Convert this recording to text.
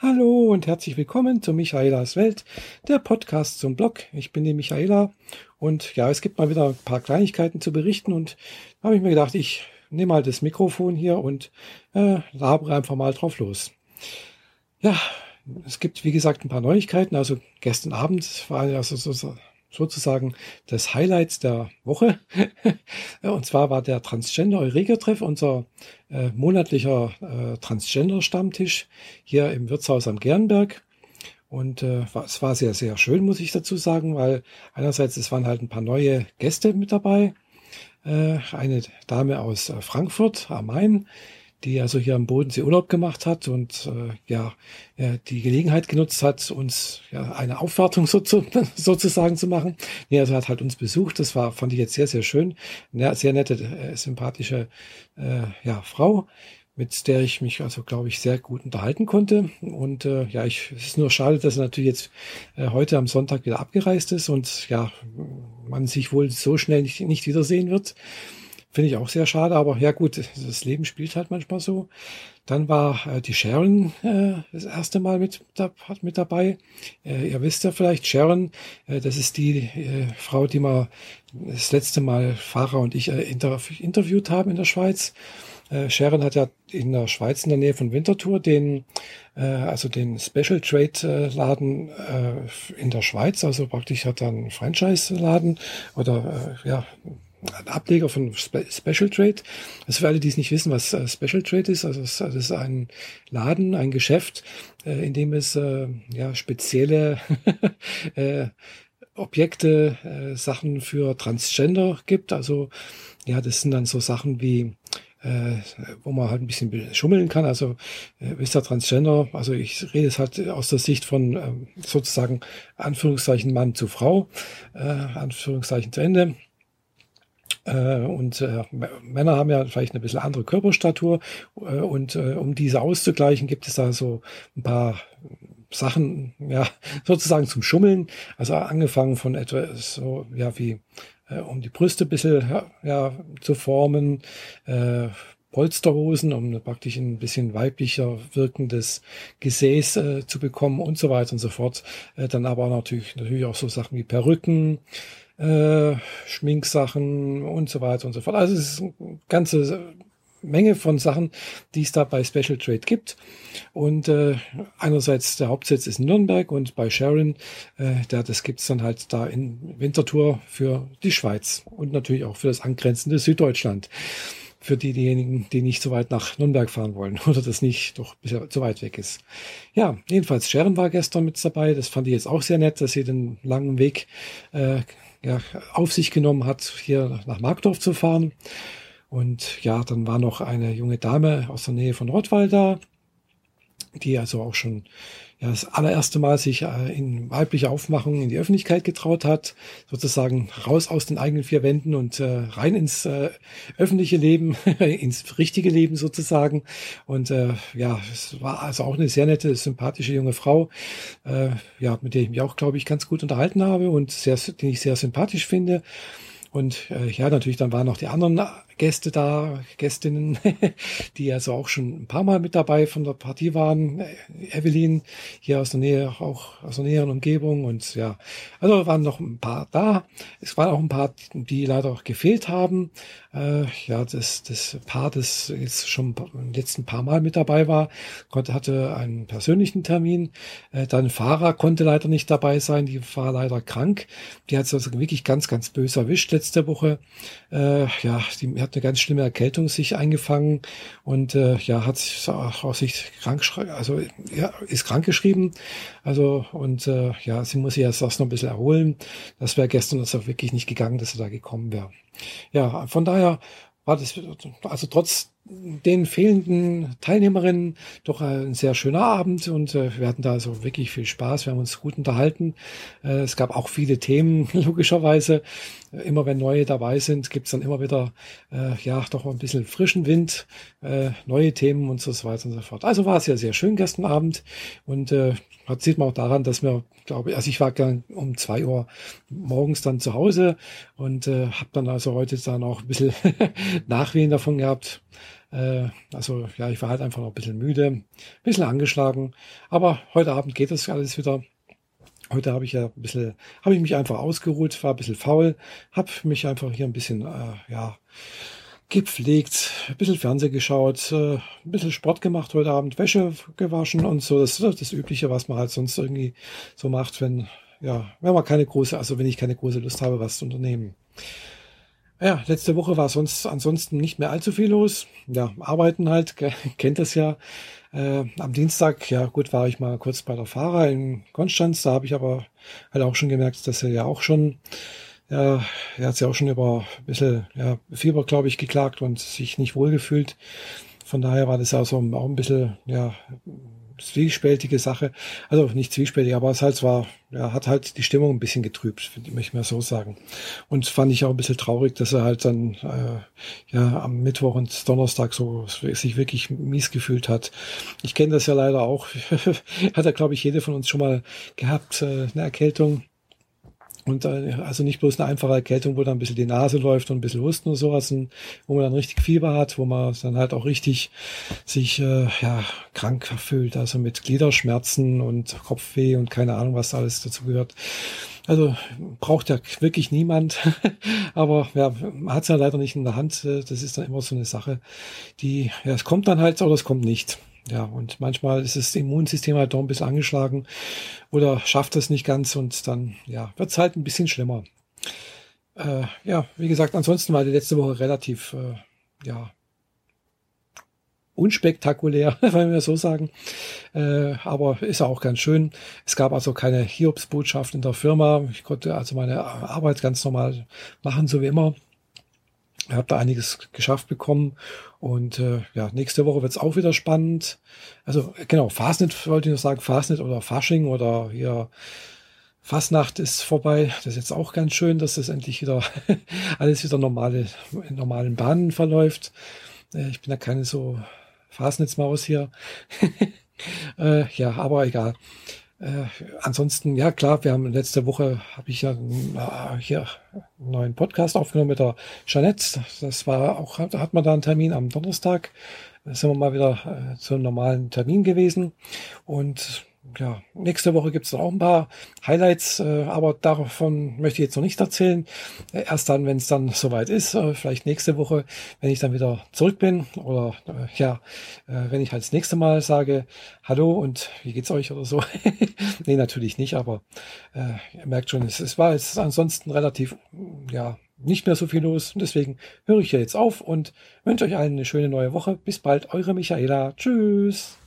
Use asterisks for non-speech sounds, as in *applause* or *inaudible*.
Hallo und herzlich willkommen zu Michaelas Welt, der Podcast zum Blog. Ich bin die Michaela und ja, es gibt mal wieder ein paar Kleinigkeiten zu berichten und da habe ich mir gedacht, ich nehme mal das Mikrofon hier und äh, labere einfach mal drauf los. Ja, es gibt wie gesagt ein paar Neuigkeiten. Also gestern Abend war ja so, so, sozusagen das Highlight der Woche. *laughs* und zwar war der Transgender Eureka-Treff, unser äh, monatlicher äh, Transgender-Stammtisch hier im Wirtshaus am Gernberg. Und äh, es war sehr, sehr schön, muss ich dazu sagen, weil einerseits es waren halt ein paar neue Gäste mit dabei. Äh, eine Dame aus äh, Frankfurt am Main, die also hier am Bodensee Urlaub gemacht hat und äh, ja, äh, die Gelegenheit genutzt hat, uns ja eine Aufwartung so zu, *laughs* sozusagen zu machen. Nee, also hat halt uns besucht. Das war, fand ich jetzt sehr, sehr schön. Eine sehr nette, äh, sympathische äh, ja, Frau, mit der ich mich also, glaube ich, sehr gut unterhalten konnte. Und äh, ja, ich, es ist nur schade, dass er natürlich jetzt äh, heute am Sonntag wieder abgereist ist und ja, man sich wohl so schnell nicht, nicht wiedersehen wird. Finde ich auch sehr schade, aber ja gut, das Leben spielt halt manchmal so. Dann war äh, die Sharon äh, das erste Mal mit, da, mit dabei. Äh, ihr wisst ja vielleicht, Sharon, äh, das ist die äh, Frau, die mal das letzte Mal Fahrer und ich äh, inter, interviewt haben in der Schweiz. Äh, Sharon hat ja in der Schweiz in der Nähe von Winterthur den, äh, also den Special Trade äh, Laden äh, in der Schweiz, also praktisch hat er einen Franchise Laden oder äh, ja ein Ableger von Spe Special Trade. Also für alle, die es nicht wissen, was äh, Special Trade ist, also es, das ist ein Laden, ein Geschäft, äh, in dem es äh, ja spezielle *laughs* äh, Objekte, äh, Sachen für Transgender gibt. Also ja, das sind dann so Sachen wie äh, wo man halt ein bisschen schummeln kann. Also äh, der Transgender, also ich rede es halt aus der Sicht von äh, sozusagen Anführungszeichen Mann zu Frau, äh, Anführungszeichen zu Ende. Äh, und äh, Männer haben ja vielleicht eine bisschen andere Körperstatur. Äh, und um diese auszugleichen, gibt es da so ein paar Sachen, ja, *laughs* sozusagen zum Schummeln. Also angefangen von etwas so, ja, wie um die Brüste ein bisschen ja, ja, zu formen, äh, Polsterhosen, um praktisch ein bisschen weiblicher wirkendes Gesäß äh, zu bekommen und so weiter und so fort. Äh, dann aber natürlich, natürlich auch so Sachen wie Perücken, äh, Schminksachen und so weiter und so fort. Also es ist eine ganze Menge von Sachen, die es da bei Special Trade gibt. Und äh, einerseits der Hauptsitz ist in Nürnberg und bei Sharon, äh, der, das gibt's dann halt da in Winterthur für die Schweiz und natürlich auch für das angrenzende Süddeutschland. Für die, diejenigen, die nicht so weit nach Nürnberg fahren wollen *laughs* oder das nicht doch bisher zu weit weg ist. Ja, jedenfalls Sharon war gestern mit dabei. Das fand ich jetzt auch sehr nett, dass sie den langen Weg äh, ja, auf sich genommen hat, hier nach Markdorf zu fahren. Und ja, dann war noch eine junge Dame aus der Nähe von Rottweil da, die also auch schon ja, das allererste Mal sich äh, in weiblicher Aufmachung in die Öffentlichkeit getraut hat, sozusagen raus aus den eigenen vier Wänden und äh, rein ins äh, öffentliche Leben, *laughs* ins richtige Leben sozusagen. Und äh, ja, es war also auch eine sehr nette, sympathische junge Frau, äh, ja, mit der ich mich auch, glaube ich, ganz gut unterhalten habe und sehr, den ich sehr sympathisch finde. Und äh, ja, natürlich, dann waren noch die anderen Gäste da, Gästinnen, *laughs* die also auch schon ein paar Mal mit dabei von der Partie waren. Evelyn hier aus der Nähe, auch aus der näheren Umgebung und ja, also waren noch ein paar da. Es waren auch ein paar, die leider auch gefehlt haben. Äh, ja, das, das Paar, das jetzt schon im letzten paar Mal mit dabei war, konnte, hatte einen persönlichen Termin. Äh, dann Fahrer konnte leider nicht dabei sein, die war leider krank. Die hat es also wirklich ganz, ganz böse erwischt letzte Woche. Äh, ja, die hat hat eine ganz schlimme Erkältung sich eingefangen und äh, ja, hat auch sich krank, also ja, ist krank geschrieben. Also und äh, ja, sie muss sich erst noch ein bisschen erholen. Das wäre gestern also wirklich nicht gegangen, dass sie da gekommen wäre. Ja, von daher war das also trotz den fehlenden Teilnehmerinnen doch ein sehr schöner Abend und äh, wir hatten da also wirklich viel Spaß. Wir haben uns gut unterhalten. Äh, es gab auch viele Themen, *laughs* logischerweise. Immer wenn neue dabei sind, gibt's dann immer wieder äh, ja doch ein bisschen frischen Wind, äh, neue Themen und so weiter und so fort. Also war es ja sehr schön gestern Abend und äh, das sieht man auch daran, dass wir, glaube ich, also ich war gern um zwei Uhr morgens dann zu Hause und äh, habe dann also heute dann auch ein bisschen *laughs* Nachwehen davon gehabt Äh, also ja, ich war halt einfach noch ein bisschen müde, ein bisschen angeschlagen. Aber heute Abend geht das alles wieder. Heute habe ich ja ein bisschen, habe ich mich einfach ausgeruht, war ein bisschen faul, habe mich einfach hier ein bisschen, äh, ja, gepflegt, ein bisschen Fernsehen geschaut, äh, ein bisschen Sport gemacht heute Abend, Wäsche gewaschen und so. Das ist das Übliche, was man halt sonst irgendwie so macht, wenn, ja, wenn man keine große, also wenn ich keine große Lust habe, was zu unternehmen. Ja, letzte Woche war sonst ansonsten nicht mehr allzu viel los. Ja, arbeiten halt, *laughs* kennt das ja. Äh, am Dienstag, ja gut, war ich mal kurz bei der Fahrer in Konstanz. Da habe ich aber halt auch schon gemerkt, dass er ja auch schon ja, er hat sich auch schon über ein bisschen ja, Fieber, glaube ich, geklagt und sich nicht wohlgefühlt. Von daher war das also auch ein bisschen, ja, zwiespältige Sache. Also nicht zwiespältig, aber es halt war, ja, hat halt die Stimmung ein bisschen getrübt, möchte ich mal so sagen. Und fand ich auch ein bisschen traurig, dass er halt dann äh, ja am Mittwoch und Donnerstag so sich wirklich mies gefühlt hat. Ich kenne das ja leider auch. *laughs* hat er, glaube ich, jede von uns schon mal gehabt, äh, eine Erkältung. Und also nicht bloß eine einfache Erkältung, wo dann ein bisschen die Nase läuft und ein bisschen Husten und sowas, wo man dann richtig Fieber hat, wo man dann halt auch richtig sich äh, ja, krank fühlt, also mit Gliederschmerzen und Kopfweh und keine Ahnung, was alles dazu gehört. Also braucht ja wirklich niemand, *laughs* aber ja, man hat es ja leider nicht in der Hand. Das ist dann immer so eine Sache, die, ja, es kommt dann halt oder es kommt nicht. Ja, und manchmal ist das Immunsystem halt doch ein bisschen angeschlagen oder schafft es nicht ganz und dann, ja, wird es halt ein bisschen schlimmer. Äh, ja, wie gesagt, ansonsten war die letzte Woche relativ, äh, ja, unspektakulär, *laughs* wenn wir so sagen. Äh, aber ist auch ganz schön. Es gab also keine Hiobsbotschaft in der Firma. Ich konnte also meine Arbeit ganz normal machen, so wie immer. Ich habe da einiges geschafft bekommen und äh, ja, nächste Woche wird's auch wieder spannend. Also genau, Fastnet wollte ich noch sagen, Fastnet oder Fasching oder hier Fastnacht ist vorbei. Das ist jetzt auch ganz schön, dass das endlich wieder *laughs* alles wieder normale, in normalen Bahnen verläuft. Äh, ich bin ja keine so Fastnetzmaus hier. *laughs* äh, ja, aber egal. Äh, ansonsten, ja klar, wir haben letzte Woche, habe ich ja äh, hier einen neuen Podcast aufgenommen mit der Jeanette. Das war auch, da hat man da einen Termin am Donnerstag. Da sind wir mal wieder äh, zu einem normalen Termin gewesen. Und ja, nächste Woche gibt es auch ein paar Highlights, äh, aber davon möchte ich jetzt noch nicht erzählen. Äh, erst dann, wenn es dann soweit ist, äh, vielleicht nächste Woche, wenn ich dann wieder zurück bin oder äh, ja, äh, wenn ich halt das nächste Mal sage, hallo und wie geht's euch oder so. *laughs* nee, natürlich nicht, aber äh, ihr merkt schon, es, es war jetzt ansonsten relativ, ja, nicht mehr so viel los. Deswegen höre ich hier jetzt auf und wünsche euch allen eine schöne neue Woche. Bis bald, eure Michaela. Tschüss.